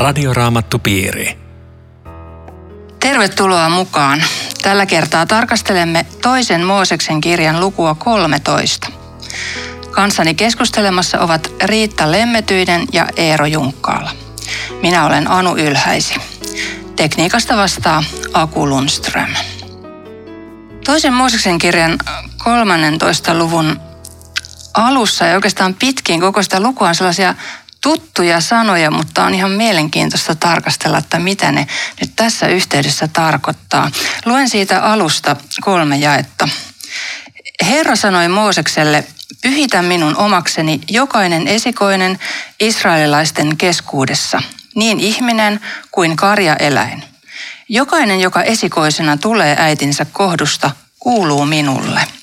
Radioraamattupiiri. Tervetuloa mukaan. Tällä kertaa tarkastelemme toisen Mooseksen kirjan lukua 13. Kanssani keskustelemassa ovat Riitta Lemmetyinen ja Eero Junkkaala. Minä olen Anu Ylhäisi. Tekniikasta vastaa Aku Lundström. Toisen Mooseksen kirjan 13. luvun alussa ja oikeastaan pitkin koko sitä lukua on sellaisia tuttuja sanoja, mutta on ihan mielenkiintoista tarkastella, että mitä ne nyt tässä yhteydessä tarkoittaa. Luen siitä alusta kolme jaetta. Herra sanoi Moosekselle, pyhitä minun omakseni jokainen esikoinen israelilaisten keskuudessa, niin ihminen kuin karjaeläin. Jokainen, joka esikoisena tulee äitinsä kohdusta, kuuluu minulle.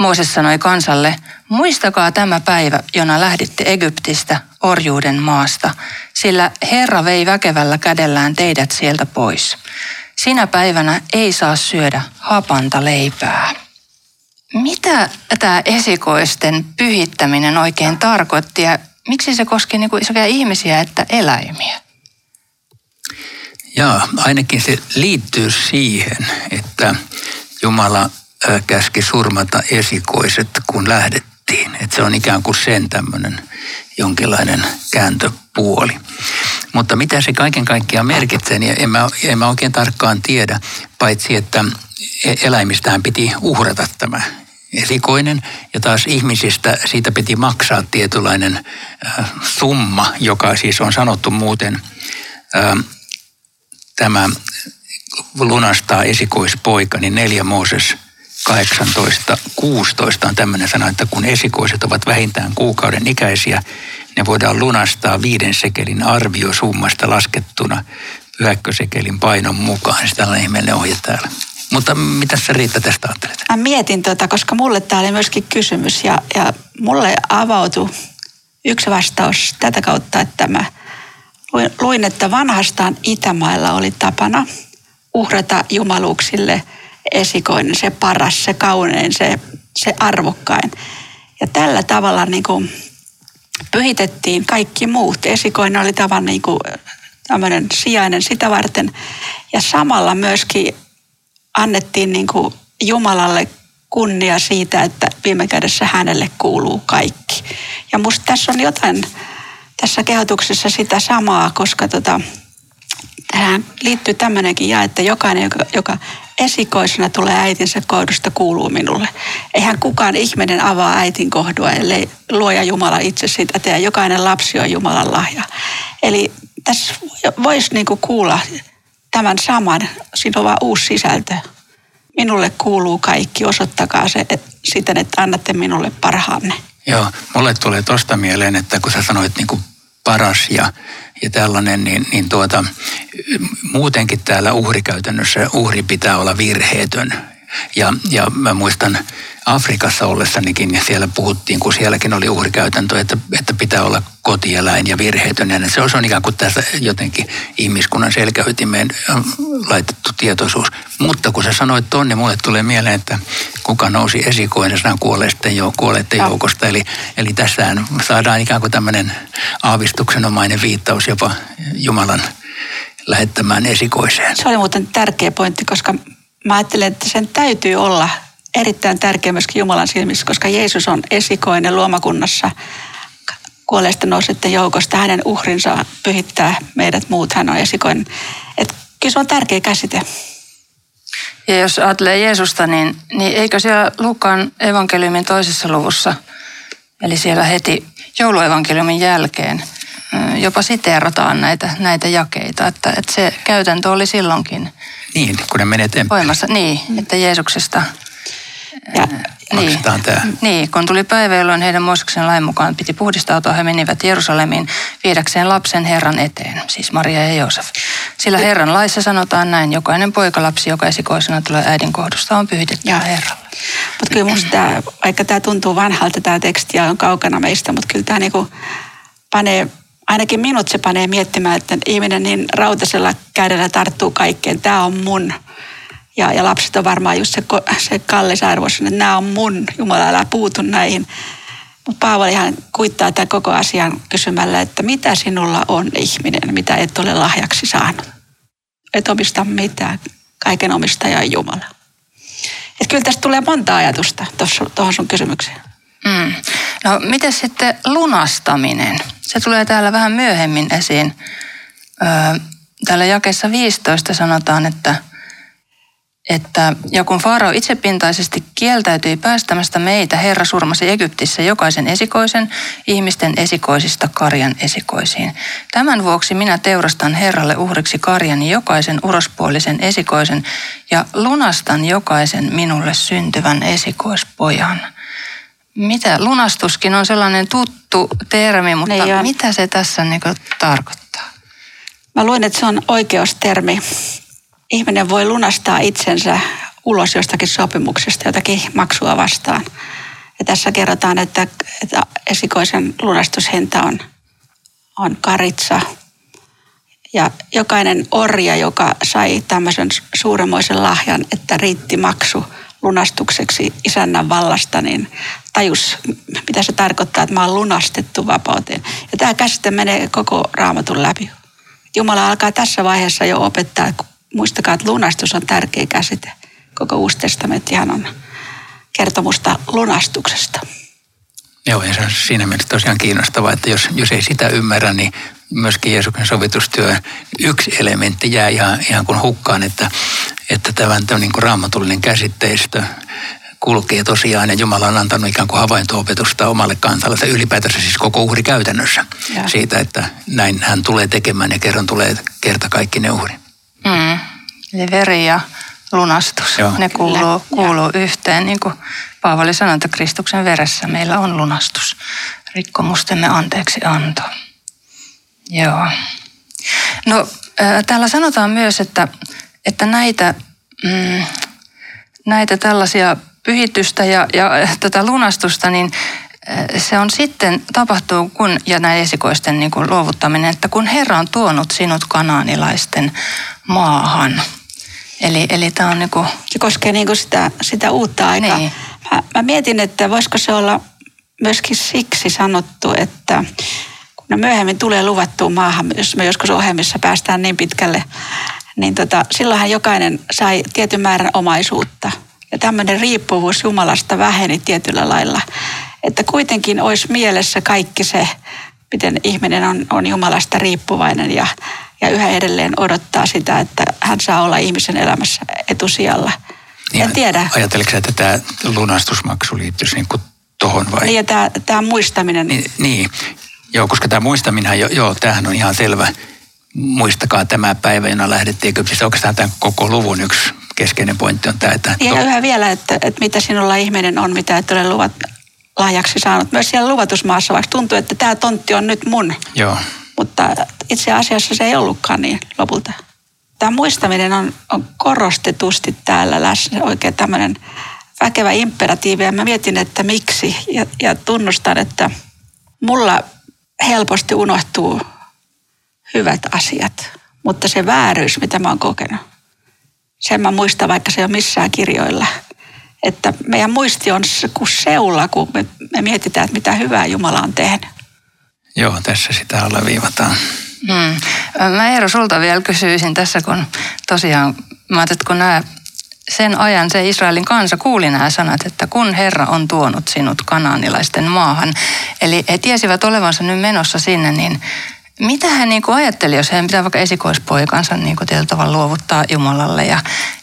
Mooses sanoi kansalle, muistakaa tämä päivä, jona lähditte Egyptistä orjuuden maasta, sillä Herra vei väkevällä kädellään teidät sieltä pois. Sinä päivänä ei saa syödä hapanta leipää. Mitä tämä esikoisten pyhittäminen oikein tarkoitti ja miksi se koski niin kuin sekä ihmisiä että eläimiä? Ja ainakin se liittyy siihen, että Jumala käski surmata esikoiset, kun lähdettiin. Että se on ikään kuin sen tämmöinen jonkinlainen kääntöpuoli. Mutta mitä se kaiken kaikkiaan merkitsee, niin en mä, en mä oikein tarkkaan tiedä, paitsi että e-, eläimistähän piti uhrata tämä esikoinen ja taas ihmisistä siitä piti maksaa tietynlainen äh, summa, joka siis on sanottu muuten äh, tämä lunastaa esikoispoika, niin neljä Mooses 18, 16 on tämmöinen sana, että kun esikoiset ovat vähintään kuukauden ikäisiä, ne voidaan lunastaa viiden sekelin arviosummasta laskettuna pyhäkkösekelin painon mukaan. Sitä on ihmeellinen ohje täällä. Mutta mitä sä Riitta tästä ajattelet? Mä mietin tota, koska mulle tämä oli myöskin kysymys ja, ja mulle avautui yksi vastaus tätä kautta, että mä luin, että vanhastaan Itämailla oli tapana uhrata jumaluuksille esikoinen, se paras, se kaunein, se, se arvokkain. Ja tällä tavalla niin kuin pyhitettiin kaikki muut. Esikoinen oli tavan niin kuin sijainen sitä varten. Ja samalla myöskin annettiin niin kuin Jumalalle kunnia siitä, että viime kädessä hänelle kuuluu kaikki. Ja musta tässä on jotain tässä kehotuksessa sitä samaa, koska tota, tähän liittyy tämmöinenkin ja, että jokainen, joka, joka esikoisena tulee äitinsä kohdusta, kuuluu minulle. Eihän kukaan ihminen avaa äitin kohdua, ellei luoja Jumala itse sitä tee. Jokainen lapsi on Jumalan lahja. Eli tässä voisi niinku kuulla tämän saman, siinä on vaan uusi sisältö. Minulle kuuluu kaikki, osoittakaa se siten, että annatte minulle parhaanne. Joo, mulle tulee tosta mieleen, että kun sä sanoit niin kuin paras ja, ja tällainen, niin, niin tuota, muutenkin täällä uhrikäytännössä uhri pitää olla virheetön. Ja, ja mä muistan Afrikassa ollessanikin, niin siellä puhuttiin, kun sielläkin oli uhrikäytäntö, että, että pitää olla kotieläin ja virheetön. Ja se on ikään kuin tässä jotenkin ihmiskunnan selkäytimeen laitettu tietoisuus. Mutta kun sä sanoit ton, niin mulle tulee mieleen, että kuka nousi esikoinen sanan kuolleisten, jo, kuolleiden joukosta. Eli, eli tässähän saadaan ikään kuin tämmöinen aavistuksenomainen viittaus jopa Jumalan lähettämään esikoiseen. Se oli muuten tärkeä pointti, koska mä ajattelen, että sen täytyy olla erittäin tärkeä myöskin Jumalan silmissä, koska Jeesus on esikoinen luomakunnassa kuolleista nouseiden joukosta. Hänen uhrinsa pyhittää meidät muut. Hän on esikoinen. Et kyllä se on tärkeä käsite. Ja jos ajattelee Jeesusta, niin, niin eikö siellä Lukan evankeliumin toisessa luvussa, eli siellä heti jouluevankeliumin jälkeen, jopa siteerataan näitä, näitä jakeita, että, että se käytäntö oli silloinkin niin, kun ne menee voimassa. Niin, että Jeesuksesta ja, niin, tämä. Niin, kun tuli päivä, jolloin heidän Mooseksen lain mukaan piti puhdistautua, he menivät Jerusalemiin viedäkseen lapsen Herran eteen, siis Maria ja Joosef. Sillä Herran laissa sanotaan näin, jokainen poikalapsi, joka esikoisena tulee äidin kohdusta, on pyhitetty Herralle. Mutta kyllä musta tämä, vaikka tämä tuntuu vanhalta tämä teksti ja on kaukana meistä, mutta kyllä tämä niinku panee ainakin minut se panee miettimään, että ihminen niin rautasella kädellä tarttuu kaikkeen. Tämä on mun. Ja, ja lapset on varmaan just se, se kallisarvoisuus, että nämä on mun, Jumala älä puutu näihin. Paavalihan kuittaa tämän koko asian kysymällä, että mitä sinulla on ihminen, mitä et ole lahjaksi saanut. Et omista mitään, kaiken omistaja on Jumala. Et kyllä tästä tulee monta ajatusta tuohon sun kysymykseen. Mm. No miten sitten lunastaminen? Se tulee täällä vähän myöhemmin esiin. Täällä jakessa 15 sanotaan, että – että ja kun Farao itsepintaisesti kieltäytyi päästämästä meitä, Herra surmasi Egyptissä jokaisen esikoisen ihmisten esikoisista karjan esikoisiin. Tämän vuoksi minä teurastan Herralle uhriksi karjani jokaisen urospuolisen esikoisen ja lunastan jokaisen minulle syntyvän esikoispojan. Mitä? Lunastuskin on sellainen tuttu termi, mutta niin mitä se tässä niin tarkoittaa? Mä luin, että se on oikeustermi ihminen voi lunastaa itsensä ulos jostakin sopimuksesta, jotakin maksua vastaan. Ja tässä kerrotaan, että, että esikoisen lunastushinta on, on karitsa. Ja jokainen orja, joka sai tämmöisen suuremoisen lahjan, että riitti maksu lunastukseksi isännän vallasta, niin tajus, mitä se tarkoittaa, että mä oon lunastettu vapauteen. Ja tämä käsite menee koko raamatun läpi. Jumala alkaa tässä vaiheessa jo opettaa, muistakaa, että lunastus on tärkeä käsite. Koko Uusi testamenttihan on kertomusta lunastuksesta. Joo, ja se on siinä mielessä tosiaan kiinnostavaa, että jos, jos ei sitä ymmärrä, niin myöskin Jeesuksen sovitustyö yksi elementti jää ihan, ihan kuin hukkaan, että, että tämä niin kuin raamatullinen käsitteistö kulkee tosiaan ja Jumala on antanut ikään kuin havainto-opetusta omalle kansalle, tai ylipäätänsä siis koko uhri käytännössä ja. siitä, että näin hän tulee tekemään ja kerran tulee kerta kaikki ne uhri. Mm. Eli veri ja lunastus, Joo. ne kuuluu, kuuluu yhteen. Niin kuin Paavali sanoi, että Kristuksen veressä meillä on lunastus, rikkomustemme anteeksi anto. Joo. No, täällä sanotaan myös, että, että näitä, mm, näitä tällaisia pyhitystä ja, ja tätä lunastusta, niin se on sitten tapahtuu, kun, ja näin esikoisten niin kuin luovuttaminen, että kun Herra on tuonut sinut kanaanilaisten maahan. Eli, eli tämä on niin kuin... Se koskee niin kuin sitä, sitä uutta aikaa. Niin. Mä, mä mietin, että voisiko se olla myöskin siksi sanottu, että kun ne myöhemmin tulee luvattuun maahan, jos me joskus ohjelmissa päästään niin pitkälle, niin tota, silloinhan jokainen sai tietyn määrän omaisuutta. Ja tämmöinen riippuvuus Jumalasta väheni tietyllä lailla. Että kuitenkin olisi mielessä kaikki se, miten ihminen on, on Jumalasta riippuvainen ja, ja yhä edelleen odottaa sitä, että hän saa olla ihmisen elämässä etusijalla. Niin, en tiedä. Ajatteliko että tämä lunastusmaksu liittyisi niin kuin tuohon vai? Niin ja tämä, tämä muistaminen. Niin, niin, joo, koska tämä muistaminen, jo, joo, tämähän on ihan selvä. Muistakaa tämä päivä, jona lähdettiin Egyptistä. Oikeastaan tämän koko luvun yksi keskeinen pointti on tämä, että... Niin, ja yhä vielä, että, että mitä sinulla ihminen on, mitä et ole luvat, lahjaksi saanut myös siellä luvatusmaassa, vaikka tuntuu, että tämä tontti on nyt mun. Joo. Mutta itse asiassa se ei ollutkaan niin lopulta. Tämä muistaminen on, on korostetusti täällä läsnä, oikein tämmöinen väkevä imperatiivi. Ja mä mietin, että miksi. Ja, ja tunnustan, että mulla helposti unohtuu hyvät asiat. Mutta se vääryys, mitä mä oon kokenut, sen mä muistan, vaikka se ei ole missään kirjoilla – että meidän muisti on kuin seula, kun me, me mietitään, että mitä hyvää Jumala on tehnyt. Joo, tässä sitä alleviivataan. Hmm. Mä Eero sulta vielä kysyisin tässä, kun tosiaan, mä että kun nämä, sen ajan se Israelin kansa kuuli nämä sanat, että kun Herra on tuonut sinut kanaanilaisten maahan, eli he tiesivät olevansa nyt menossa sinne, niin mitä hän niin kuin ajatteli, jos hän pitää vaikka esikoispoikansa niin kuin tietyllä tavalla luovuttaa Jumalalle ja,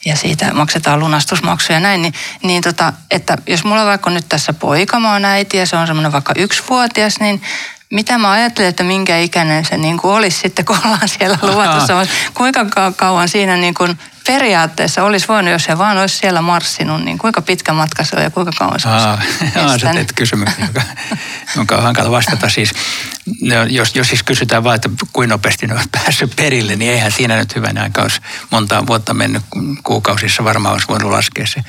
ja siitä maksetaan lunastusmaksuja ja näin, niin, niin tota, että jos mulla vaikka nyt tässä poika, mä oon äiti ja se on semmoinen vaikka yksivuotias, niin mitä mä ajattelen, että minkä ikäinen se niin kuin olisi sitten, kun ollaan siellä luvatussa. Kuinka kauan siinä niin kuin periaatteessa olisi voinut, jos he vaan olisi siellä marssinut, niin kuinka pitkä matka se on ja kuinka kauan se olisi Aa, teet kysymyksen, joka, jonka on hankala vastata. Siis, jos, jos siis kysytään vaan, että kuinka nopeasti ne ovat päässyt perille, niin eihän siinä nyt hyvän aikaa olisi monta vuotta mennyt kuukausissa varmaan olisi voinut laskea se.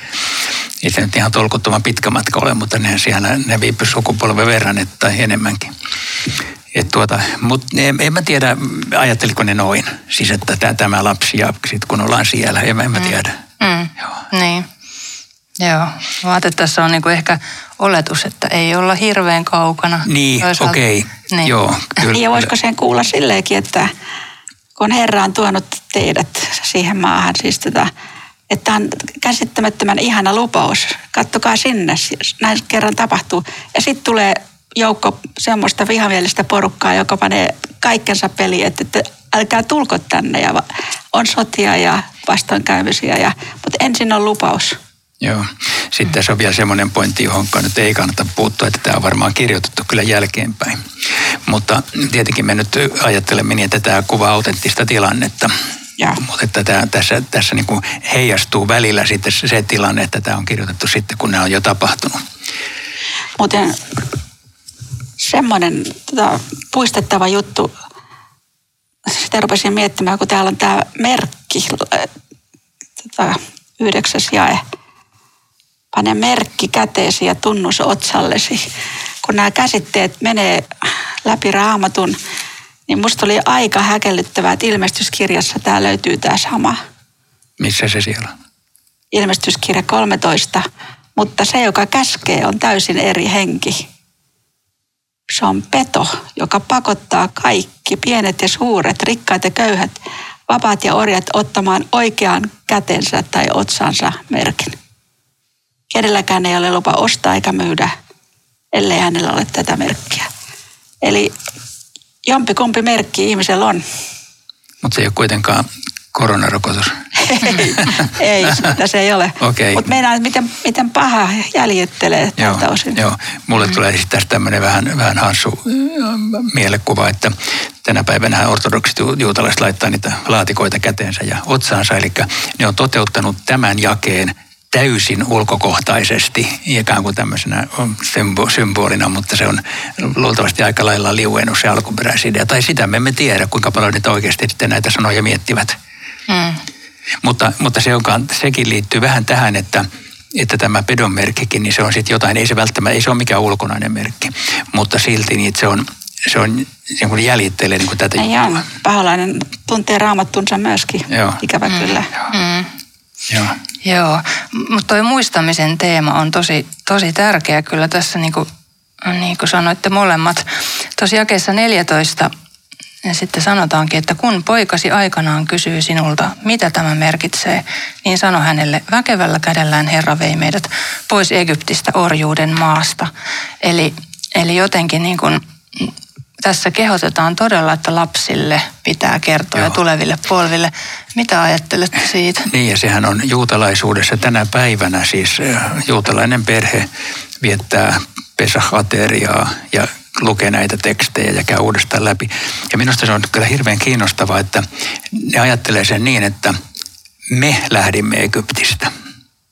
Ei se nyt ihan tolkuttoman pitkä matka ole, mutta ne siellä ne viipyisi sukupolven verran että, tai enemmänkin. Et tuota, Mutta en, en mä tiedä, ajatteliko ne noin. Siis että tämä, tämä lapsi ja sitten kun ollaan siellä, en, en mä mm. tiedä. Mm. Joo. Niin. Joo, mä että tässä on niinku ehkä oletus, että ei olla hirveän kaukana. Niin, okei, okay. niin. joo. Kyllä. Ja voisiko sen kuulla silleenkin, että kun Herra on tuonut teidät siihen maahan, siis tätä, että on käsittämättömän ihana lupaus. Kattokaa sinne, näin kerran tapahtuu. Ja sitten tulee joukko semmoista vihamielistä porukkaa, joka panee kaikkensa peliin, että, että älkää tulko tänne. Ja on sotia ja vastoinkäymisiä, ja, mutta ensin on lupaus. Joo. Sitten tässä on vielä semmoinen pointti, johon nyt ei kannata puuttua, että tämä on varmaan kirjoitettu kyllä jälkeenpäin. Mutta tietenkin me nyt ajattelemme niin, että tämä kuvaa autenttista tilannetta. Ja. Mutta että tämä, tässä, tässä niin kuin heijastuu välillä sitten se tilanne, että tämä on kirjoitettu sitten, kun nämä on jo tapahtunut. Muuten semmoinen tota, puistettava juttu, sitä rupesin miettimään, kun täällä on tämä merkki, tota, yhdeksäs jae. Pane merkki käteesi ja tunnus otsallesi. Kun nämä käsitteet menee läpi raamatun, niin musta oli aika häkellyttävää, että ilmestyskirjassa tämä löytyy tämä sama. Missä se siellä on? Ilmestyskirja 13, mutta se, joka käskee, on täysin eri henki. Se on peto, joka pakottaa kaikki, pienet ja suuret, rikkaat ja köyhät, vapaat ja orjat ottamaan oikean kätensä tai otsansa merkin. Kenelläkään ei ole lupa ostaa eikä myydä, ellei hänellä ole tätä merkkiä. Eli jompikumpi merkki ihmisellä on. Mutta se ei ole kuitenkaan koronarokotus. ei, ei sitä se ei ole. Okay. Mutta meinaan, miten, miten paha jäljittelee tältä osin. Joo, mulle mm. tulee siis tästä tämmöinen vähän, vähän hanssu mielekuva, että tänä päivänä ortodoksit juutalaiset laittaa niitä laatikoita käteensä ja otsaansa, eli ne on toteuttanut tämän jakeen täysin ulkokohtaisesti, ikään kuin tämmöisenä symbolina, mutta se on luultavasti aika lailla liuennut se alkuperäisidea. Tai sitä me emme tiedä, kuinka paljon niitä oikeasti sitten näitä sanoja miettivät. Hmm. Mutta, mutta se onkaan, sekin liittyy vähän tähän, että, että tämä pedon merkkikin, niin se on sitten jotain, ei se välttämättä, ei se ole mikään ulkonainen merkki, mutta silti niin se on, se on niin kuin jäljittelee niin kuin tätä ei juttua. Paholainen tuntee raamattunsa myöskin, Joo. ikävä mm. kyllä. Joo. Mm. Joo. Joo, mutta tuo muistamisen teema on tosi, tosi tärkeä kyllä tässä, niin kuin, niin kuin sanoitte molemmat. Tuossa jakeessa 14 ja sitten sanotaankin, että kun poikasi aikanaan kysyy sinulta, mitä tämä merkitsee, niin sano hänelle, väkevällä kädellään Herra vei meidät pois Egyptistä orjuuden maasta. Eli, eli jotenkin niin kuin tässä kehotetaan todella, että lapsille pitää kertoa Joo. ja tuleville polville. Mitä ajattelette siitä? Niin ja sehän on juutalaisuudessa tänä päivänä siis juutalainen perhe viettää pesahateriaa ja lukee näitä tekstejä ja käy uudestaan läpi. Ja minusta se on kyllä hirveän kiinnostavaa, että ne ajattelee sen niin, että me lähdimme Egyptistä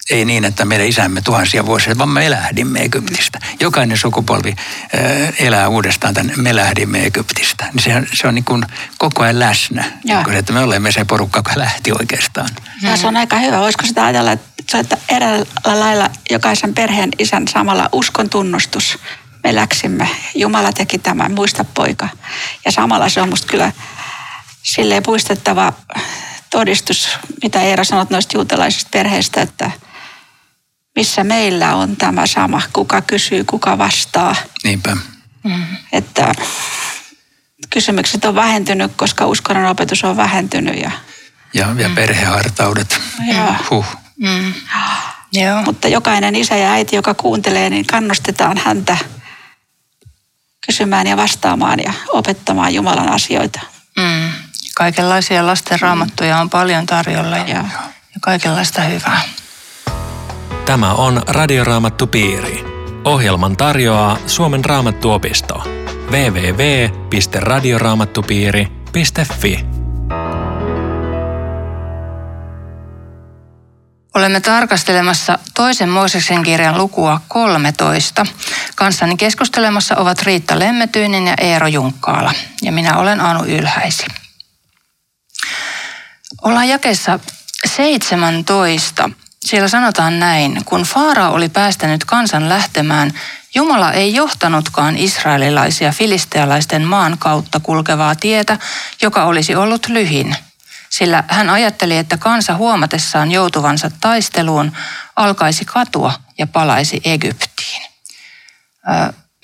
ei niin, että meidän isämme tuhansia vuosia, vaan me lähdimme Egyptistä. Jokainen sukupolvi elää uudestaan tämän me lähdimme Egyptistä. Niin se, on, se on niin kuin koko ajan läsnä, niin kuin, että me olemme se porukka, joka lähti oikeastaan. Ja se on aika hyvä. Voisiko sitä ajatella, että se on eräällä lailla jokaisen perheen isän samalla uskon tunnustus. Me läksimme. Jumala teki tämän, muista poika. Ja samalla se on musta kyllä silleen puistettava todistus, mitä Eera sanot noista juutalaisista perheistä, että – missä meillä on tämä sama, kuka kysyy, kuka vastaa. Niinpä. Mm. Että kysymykset on vähentynyt, koska uskonnon opetus on vähentynyt. Ja, ja, ja mm. perhehartaudet. Ja. Huh. Mm. Joo. Mutta jokainen isä ja äiti, joka kuuntelee, niin kannustetaan häntä kysymään ja vastaamaan ja opettamaan Jumalan asioita. Mm. Kaikenlaisia lasten raamattuja on paljon tarjolla ja, ja kaikenlaista hyvää. Tämä on Radioraamattu Piiri. Ohjelman tarjoaa Suomen raamattuopisto. www.radioraamattupiiri.fi Olemme tarkastelemassa toisen Mooseksen kirjan lukua 13. Kanssani keskustelemassa ovat Riitta Lemmetyinen ja Eero Junkkaala. Ja minä olen Anu Ylhäisi. Ollaan jakessa 17 siellä sanotaan näin, kun Faara oli päästänyt kansan lähtemään, Jumala ei johtanutkaan israelilaisia filistealaisten maan kautta kulkevaa tietä, joka olisi ollut lyhin. Sillä hän ajatteli, että kansa huomatessaan joutuvansa taisteluun alkaisi katua ja palaisi Egyptiin.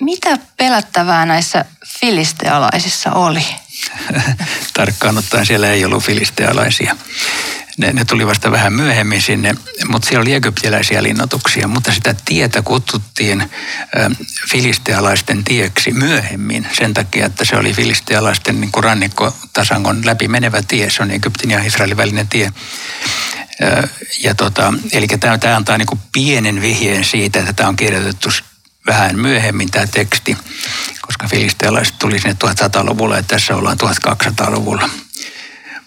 Mitä pelättävää näissä filistealaisissa oli? Tarkkaan ottaen siellä ei ollut filistealaisia. Ne, ne tuli vasta vähän myöhemmin sinne, mutta siellä oli egyptiläisiä linnoituksia, mutta sitä tietä kutsuttiin ä, filistealaisten tieksi myöhemmin sen takia, että se oli filistealaisten niin rannikkotasangon läpi menevä tie, se on Egyptin ja Israelin välinen tie. Ä, ja tota, eli tämä, tämä antaa niin kuin pienen vihjeen siitä, että tämä on kirjoitettu vähän myöhemmin tämä teksti, koska filistealaiset tuli sinne 1100-luvulla ja tässä ollaan 1200-luvulla.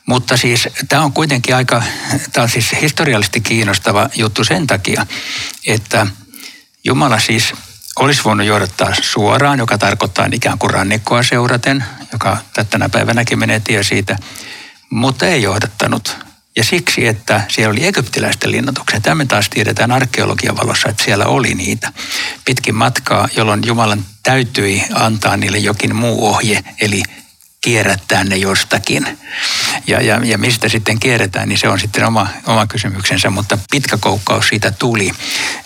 Mutta siis tämä on kuitenkin aika, tämä on siis historiallisesti kiinnostava juttu sen takia, että Jumala siis olisi voinut johdattaa suoraan, joka tarkoittaa ikään kuin rannikkoa seuraten, joka tänä päivänäkin menee tie siitä, mutta ei johdattanut. Ja siksi, että siellä oli egyptiläisten linnoituksia. Tämä me taas tiedetään arkeologian valossa, että siellä oli niitä pitkin matkaa, jolloin Jumalan täytyi antaa niille jokin muu ohje, eli kierrättää ne jostakin. Ja, ja, ja mistä sitten kierretään, niin se on sitten oma, oma kysymyksensä, mutta pitkä koukkaus siitä tuli.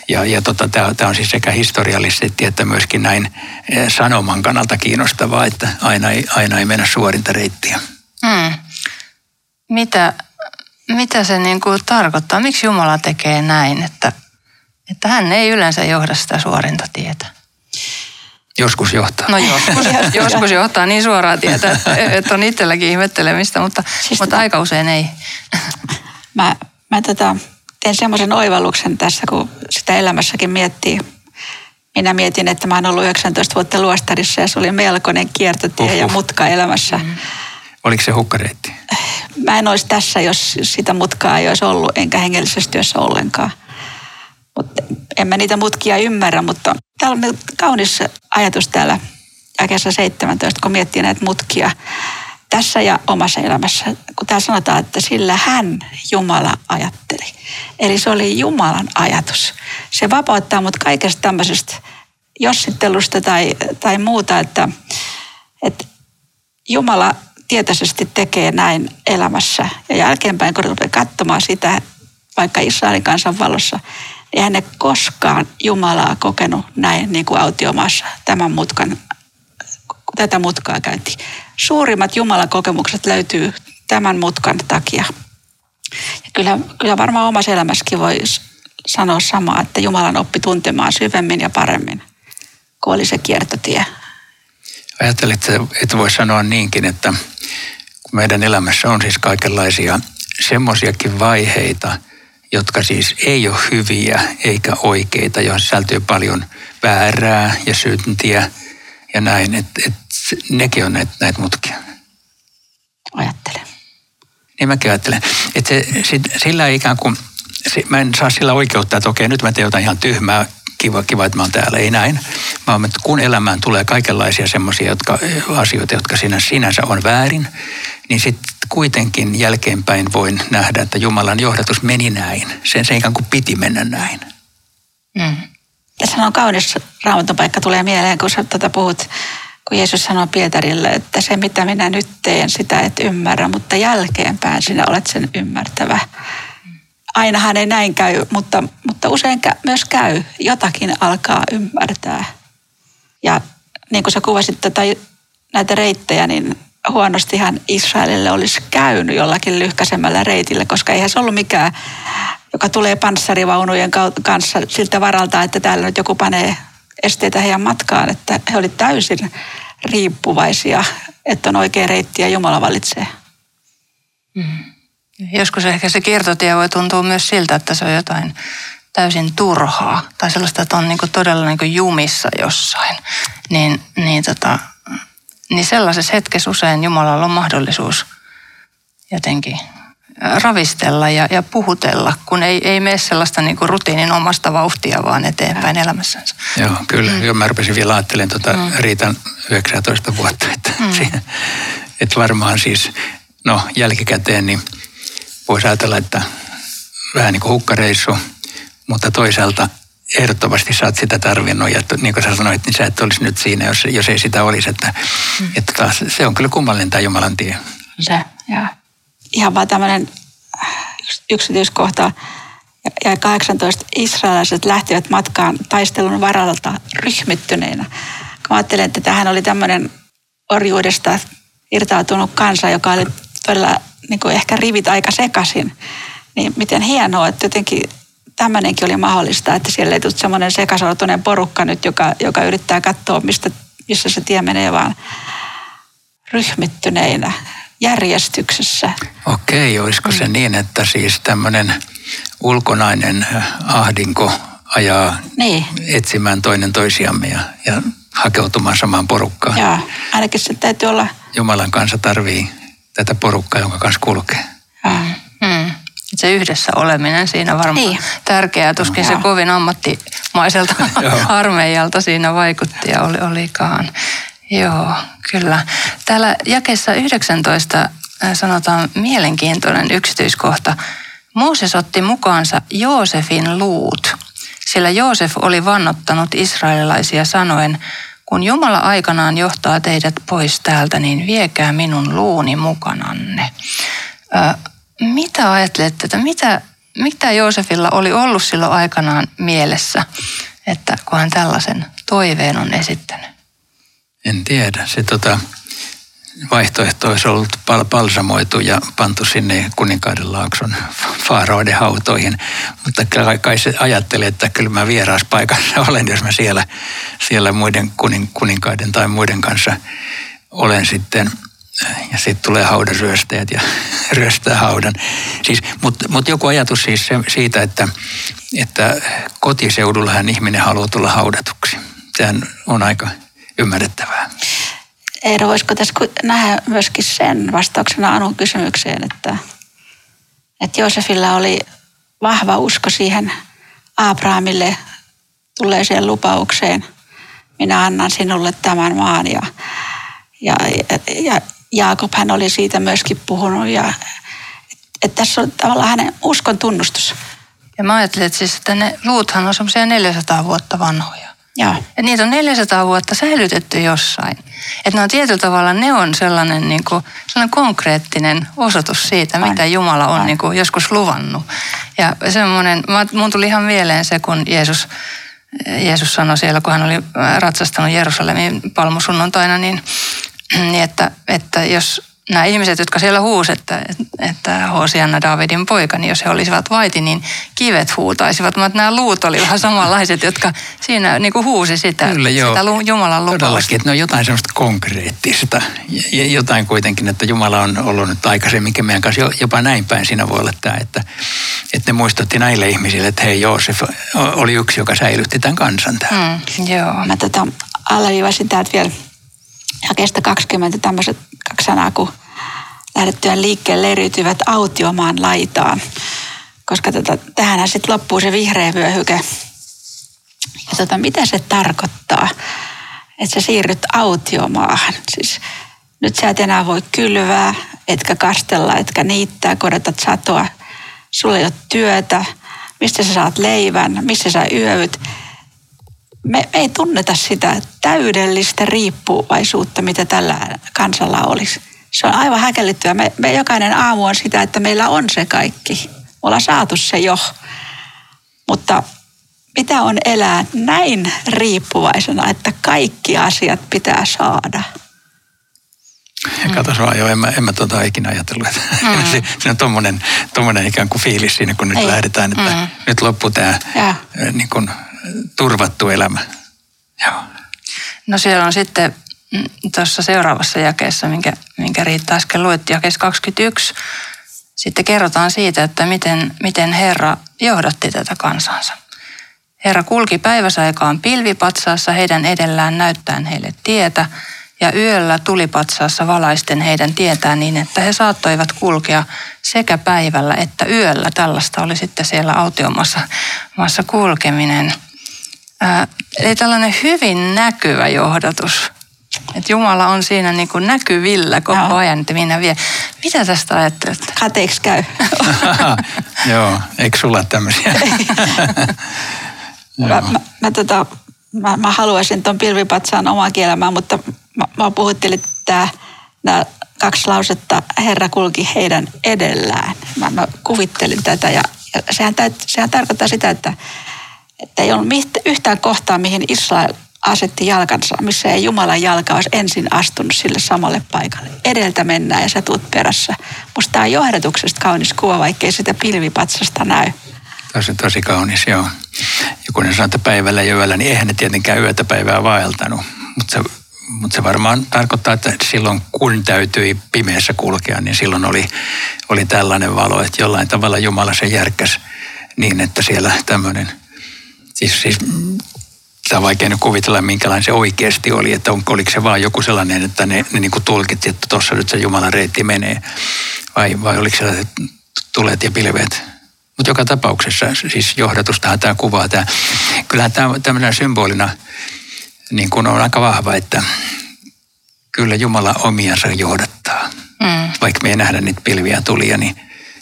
Ja, ja tota, tämä on siis sekä historiallisesti että myöskin näin eh, sanoman kannalta kiinnostavaa, että aina ei, aina ei mennä suorinta reittiä. Hmm. Mitä, mitä se niin kuin tarkoittaa? Miksi Jumala tekee näin, että, että hän ei yleensä johda sitä suorinta tietä? Joskus johtaa. No joskus, joskus johtaa niin suoraan tietä, että, että on itselläkin ihmettelemistä, mutta, siis mutta aika usein ei. Mä, mä tota, teen semmoisen oivalluksen tässä, kun sitä elämässäkin miettii. Minä mietin, että mä oon ollut 19 vuotta luostarissa ja se oli melkoinen kiertotie Uhuh. ja mutka elämässä. Mm. Oliko se hukkareitti? Mä en olisi tässä, jos sitä mutkaa ei olisi ollut, enkä hengellisessä työssä ollenkaan. Mutta en mä niitä mutkia ymmärrä, mutta täällä on kaunis ajatus täällä jakeessa 17, kun miettii näitä mutkia tässä ja omassa elämässä, kun täällä sanotaan, että sillä hän Jumala ajatteli. Eli se oli Jumalan ajatus. Se vapauttaa mut kaikesta tämmöisestä jossittelusta tai, tai muuta, että, että Jumala tietoisesti tekee näin elämässä. Ja jälkeenpäin, kun katsomaan sitä, vaikka Israelin kansan valossa, Eihän ne koskaan Jumalaa kokenut näin niin kuin autiomaassa tämän mutkan, kun tätä mutkaa käytiin. Suurimmat Jumalakokemukset löytyy tämän mutkan takia. Ja kyllä, kyllä varmaan omassa elämässäkin voi sanoa samaa, että Jumalan oppi tuntemaan syvemmin ja paremmin, kuin oli se kiertotie. Ajattelin, että, että voi sanoa niinkin, että kun meidän elämässä on siis kaikenlaisia semmoisiakin vaiheita – jotka siis ei ole hyviä eikä oikeita, joissa sisältyy paljon väärää ja syntiä ja näin. Että et, nekin on näitä, näitä mutkia. Ajattelen. Niin mäkin ajattelen. Että se, sit, sillä ikään kuin, se, mä en saa sillä oikeutta, että okei, nyt mä teen jotain ihan tyhmää, kiva, kiva, että mä oon täällä. Ei näin. Vaan että kun elämään tulee kaikenlaisia semmoisia jotka, asioita, jotka siinä sinänsä on väärin, niin sitten kuitenkin jälkeenpäin voin nähdä, että Jumalan johdatus meni näin. Sen se ikään kuin piti mennä näin. Mm. Tässä on kaunis raamatun paikka tulee mieleen, kun sä tätä puhut, kun Jeesus sanoi Pietarille, että se mitä minä nyt teen, sitä et ymmärrä, mutta jälkeenpäin sinä olet sen ymmärtävä. Ainahan ei näin käy, mutta, mutta usein myös käy. Jotakin alkaa ymmärtää. Ja niin kuin sä kuvasit tätä, näitä reittejä, niin huonostihan Israelille olisi käynyt jollakin lyhkäisemmällä reitillä, koska eihän se ollut mikään, joka tulee panssarivaunujen kanssa siltä varalta, että täällä nyt joku panee esteitä heidän matkaan, että he olivat täysin riippuvaisia, että on oikea reitti ja Jumala valitsee. Mm. Joskus ehkä se kiertotie voi tuntua myös siltä, että se on jotain täysin turhaa tai sellaista, että on niin todella niin jumissa jossain. Niin, niin tota, niin sellaisessa hetkessä usein Jumalalla on mahdollisuus jotenkin ravistella ja, ja puhutella, kun ei, ei mene sellaista niin kuin rutiinin omasta vauhtia vaan eteenpäin ja. elämässänsä. Joo, kyllä. Mm. Joo, mä rupesin vielä ajattelemaan tuota mm. Riitan 19 vuotta, että, mm. siinä, että varmaan siis, no jälkikäteen niin voisi ajatella, että vähän niin kuin hukkareissu, mutta toisaalta ehdottomasti sä oot sitä tarvinnut ja niin kuin sä sanoit, niin sä et olisi nyt siinä, jos, jos ei sitä olisi. Että, mm. että taas, se on kyllä kummallinen tämä Jumalan tie. Se, ja ihan vaan tämmöinen yksityiskohta. Ja, ja 18 israelaiset lähtivät matkaan taistelun varalta ryhmittyneinä. Mä ajattelen, että tähän oli tämmöinen orjuudesta irtautunut kansa, joka oli todella niin kuin ehkä rivit aika sekaisin, niin miten hienoa, että jotenkin tämmöinenkin oli mahdollista, että siellä ei tule semmoinen sekasortoinen porukka nyt, joka, joka yrittää katsoa, mistä, missä se tie menee, vaan ryhmittyneinä järjestyksessä. Okei, olisiko se mm. niin, että siis tämmöinen ulkonainen ahdinko ajaa niin. etsimään toinen toisiamme ja, ja hakeutumaan samaan porukkaan? Joo, ainakin se täytyy olla... Jumalan kanssa tarvii tätä porukkaa, jonka kanssa kulkee. Hmm. Se yhdessä oleminen siinä varmaan niin. tärkeää. Tuskin no, se kovin ammattimaiselta armeijalta siinä vaikutti ja oli, olikaan. Joo, kyllä. Täällä jakessa 19 äh, sanotaan mielenkiintoinen yksityiskohta. Mooses otti mukaansa Joosefin luut, sillä Joosef oli vannottanut israelilaisia sanoen, kun Jumala aikanaan johtaa teidät pois täältä, niin viekää minun luuni mukananne. Ö, mitä ajattelette, että mitä, mitä Joosefilla oli ollut silloin aikanaan mielessä, että kun hän tällaisen toiveen on esittänyt? En tiedä. Se tota, vaihtoehto olisi ollut pal- palsamoitu ja pantu sinne kuninkaiden laakson faaroiden hautoihin. Mutta kai se ajattelee, että kyllä mä paikassa olen, jos mä siellä, siellä muiden kunin, kuninkaiden tai muiden kanssa olen sitten. Ja sitten tulee haudan ryöstäjät ja ryöstää haudan. Siis, Mutta mut joku ajatus siis se, siitä, että, että kotiseudullahan ihminen haluaa tulla haudatuksi. Sehän on aika ymmärrettävää. Eero, voisiko tässä nähdä myöskin sen vastauksena Anun kysymykseen, että, että Joosefilla oli vahva usko siihen Abrahamille tulleeseen lupaukseen. Minä annan sinulle tämän maan ja, ja, ja Jaakob hän oli siitä myöskin puhunut ja että tässä on tavallaan hänen uskon tunnustus. Ja mä ajattelin, että, siis, että ne luuthan on semmoisia 400 vuotta vanhoja. Joo. Ja niitä on 400 vuotta säilytetty jossain. Että ne on tietyllä tavalla, ne on sellainen, niin kuin, sellainen konkreettinen osoitus siitä, on. mitä Jumala on, on. Niin kuin, joskus luvannut. Ja semmoinen, mun tuli ihan mieleen se, kun Jeesus, Jeesus sanoi siellä, kun hän oli ratsastanut Jerusalemin palmusunnuntaina, niin, niin että, että jos nämä ihmiset, jotka siellä huusivat, että, että Hosianna Davidin poika, niin jos he olisivat vaiti, niin kivet huutaisivat. Mutta nämä luut olivat vähän samanlaiset, jotka siinä niin kuin huusi sitä, Kyllä, joo. sitä Jumalan lupausta. Todellakin, että ne on jotain semmoista konkreettista. Ja jotain kuitenkin, että Jumala on ollut nyt aikaisemminkin meidän kanssa jopa näin päin. Siinä voi olla tämä, että, että ne muistutti näille ihmisille, että hei Joosef oli yksi, joka säilytti tämän kansan täällä. Mm, joo. Mä tota, alleviivasin täältä vielä kestä 20 tämmöiset kaksi sanaa, kun lähdettyään liikkeelle leiriytyvät autiomaan laitaan. Koska tota, tähänhän sitten loppuu se vihreä vyöhyke. Ja tota, mitä se tarkoittaa, että sä siirryt autiomaahan? Siis nyt sä et enää voi kylvää, etkä kastella, etkä niittää, kodotat satoa. Sulla ei ole työtä, mistä sä saat leivän, missä sä yövyt me, me ei tunneta sitä täydellistä riippuvaisuutta, mitä tällä kansalla olisi. Se on aivan häkellyttyä. Me, me jokainen aamu on sitä, että meillä on se kaikki. Me ollaan saatu se jo. Mutta mitä on elää näin riippuvaisena, että kaikki asiat pitää saada? Ja kato vaan, jo, en mä, en mä tota ikinä ajatellut, että mm. se, se on tommonen, tommonen ikään kuin fiilis siinä, kun nyt Ei. lähdetään, että mm. nyt loppuu tämä niin kuin, turvattu elämä. Joo. No siellä on sitten mm, tuossa seuraavassa jakeessa, minkä, minkä Riitta äsken luetti, jakeessa 21, sitten kerrotaan siitä, että miten, miten Herra johdatti tätä kansansa. Herra kulki päiväsaikaan pilvipatsaassa heidän edellään näyttäen heille tietä – ja yöllä tulipatsaassa valaisten heidän tietään niin, että he saattoivat kulkea sekä päivällä että yöllä. Tällaista oli sitten siellä autiomassa kulkeminen. Ää, eli tällainen hyvin näkyvä johdatus. Että Jumala on siinä niin kuin näkyvillä koko Joo. ajan, että minä vie. Mitä tästä ajattelet? Kateeksi käy. Joo, eikö sulla tämmöisiä? mä, mä, mä, tota, mä, mä haluaisin tuon pilvipatsaan omaa kielemään, mutta mä, mä puhuttelin tämä, nämä kaksi lausetta, Herra kulki heidän edellään. Mä, mä kuvittelin tätä ja, Ja sehän, täyt, sehän tarkoittaa sitä, että, että ei ollut yhtään kohtaa, mihin Israel asetti jalkansa, missä ei Jumalan jalka olisi ensin astunut sille samalle paikalle. Edeltä mennään ja sä tuut perässä. Musta tämä on johdatuksesta kaunis kuva, vaikkei sitä pilvipatsasta näy. Tosi, tosi kaunis, joo. Ja kun ne sanoo, että päivällä ja yöllä, niin eihän ne tietenkään yötä päivää vaeltanut. Mutta se, mut se varmaan tarkoittaa, että silloin kun täytyi pimeässä kulkea, niin silloin oli, oli tällainen valo, että jollain tavalla Jumala se järkkäs niin, että siellä tämmöinen, siis, siis sitä on vaikea nyt kuvitella, minkälainen se oikeasti oli, että on, oliko se vaan joku sellainen, että ne, ne niin tulkitsi, että tuossa nyt se Jumalan reitti menee, vai, vai oliko sellaiset tulet ja pilvet. Mutta joka tapauksessa, siis johdatustahan tämä kuvaa, tämä, kyllähän tämä tämmöinen symbolina niin kuin on aika vahva, että kyllä Jumala omiansa johdattaa. Mm. Vaikka me ei nähdä niitä pilviä tulia, niin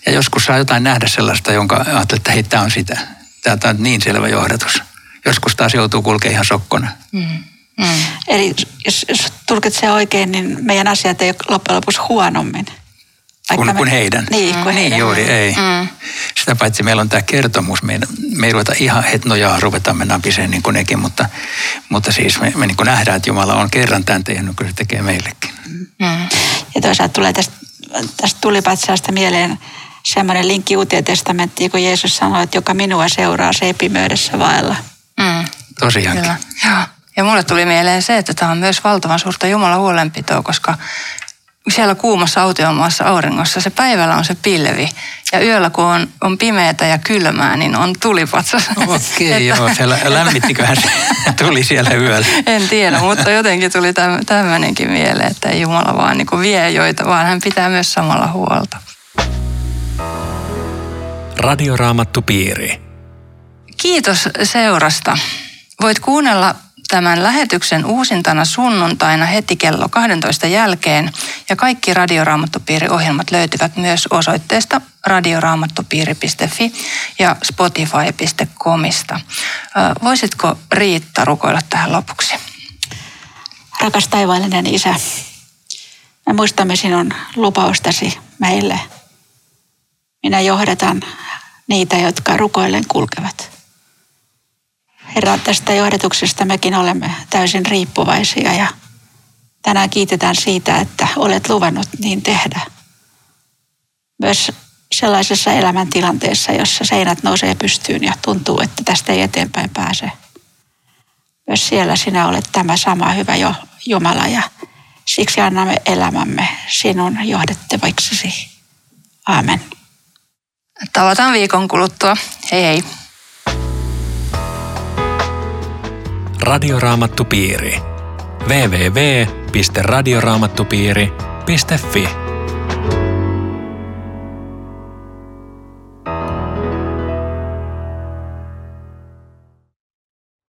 ja joskus saa jotain nähdä sellaista, jonka ajattelee, että hei, tämä on sitä. Tämä on niin selvä johdatus joskus taas joutuu kulkemaan ihan sokkona. Mm. Mm. Eli jos, jos tulkitsee oikein, niin meidän asiat ei ole loppujen lopuksi huonommin. Kun, me, kun heidän. Niin, kun niin heidän. juuri, ei. Mm. Sitä paitsi meillä on tämä kertomus, me, me ei ruveta ihan hetnojaa ruveta me napiseen niin kuin nekin, mutta, mutta siis me, me niin kuin nähdään, että Jumala on kerran tämän tehnyt, kun se tekee meillekin. Mm. Ja toisaalta tulee tästä, tästä tulipatsaasta mieleen semmoinen linkki uuteen testamenttiin, kun Jeesus sanoi, että joka minua seuraa, se ei pimöydessä vaella. Mm. Tosiaankin. Kyllä. Joo. Ja mulle tuli mieleen se, että tämä on myös valtavan suurta Jumalan huolenpitoa, koska siellä kuumassa autiomaassa auringossa se päivällä on se pilvi. Ja yöllä kun on, on pimeätä ja kylmää, niin on tulipatsas. Okei, okay, joo. Se lämmittiköhän se tuli siellä yöllä? En tiedä, mutta jotenkin tuli tämmöinenkin mieleen, että ei Jumala vaan niin kuin vie joita, vaan hän pitää myös samalla huolta. Radioraamattu piiri. Kiitos seurasta. Voit kuunnella tämän lähetyksen uusintana sunnuntaina heti kello 12 jälkeen ja kaikki Radioraamattupiiri-ohjelmat löytyvät myös osoitteesta radioraamattupiiri.fi ja spotify.comista. Voisitko Riitta rukoilla tähän lopuksi? Rakas taivaallinen Isä, me muistamme sinun lupaustasi meille. Minä johdatan niitä, jotka rukoillen kulkevat. Herra, tästä johdatuksesta mekin olemme täysin riippuvaisia ja tänään kiitetään siitä, että olet luvannut niin tehdä. Myös sellaisessa elämäntilanteessa, jossa seinät nousee pystyyn ja tuntuu, että tästä ei eteenpäin pääse. Myös siellä sinä olet tämä sama hyvä jo, Jumala ja siksi annamme elämämme sinun johdettavaksesi. Aamen. Tavataan viikon kuluttua. Hei hei. Radioraamattupiiri. www.radioraamattupiiri.fi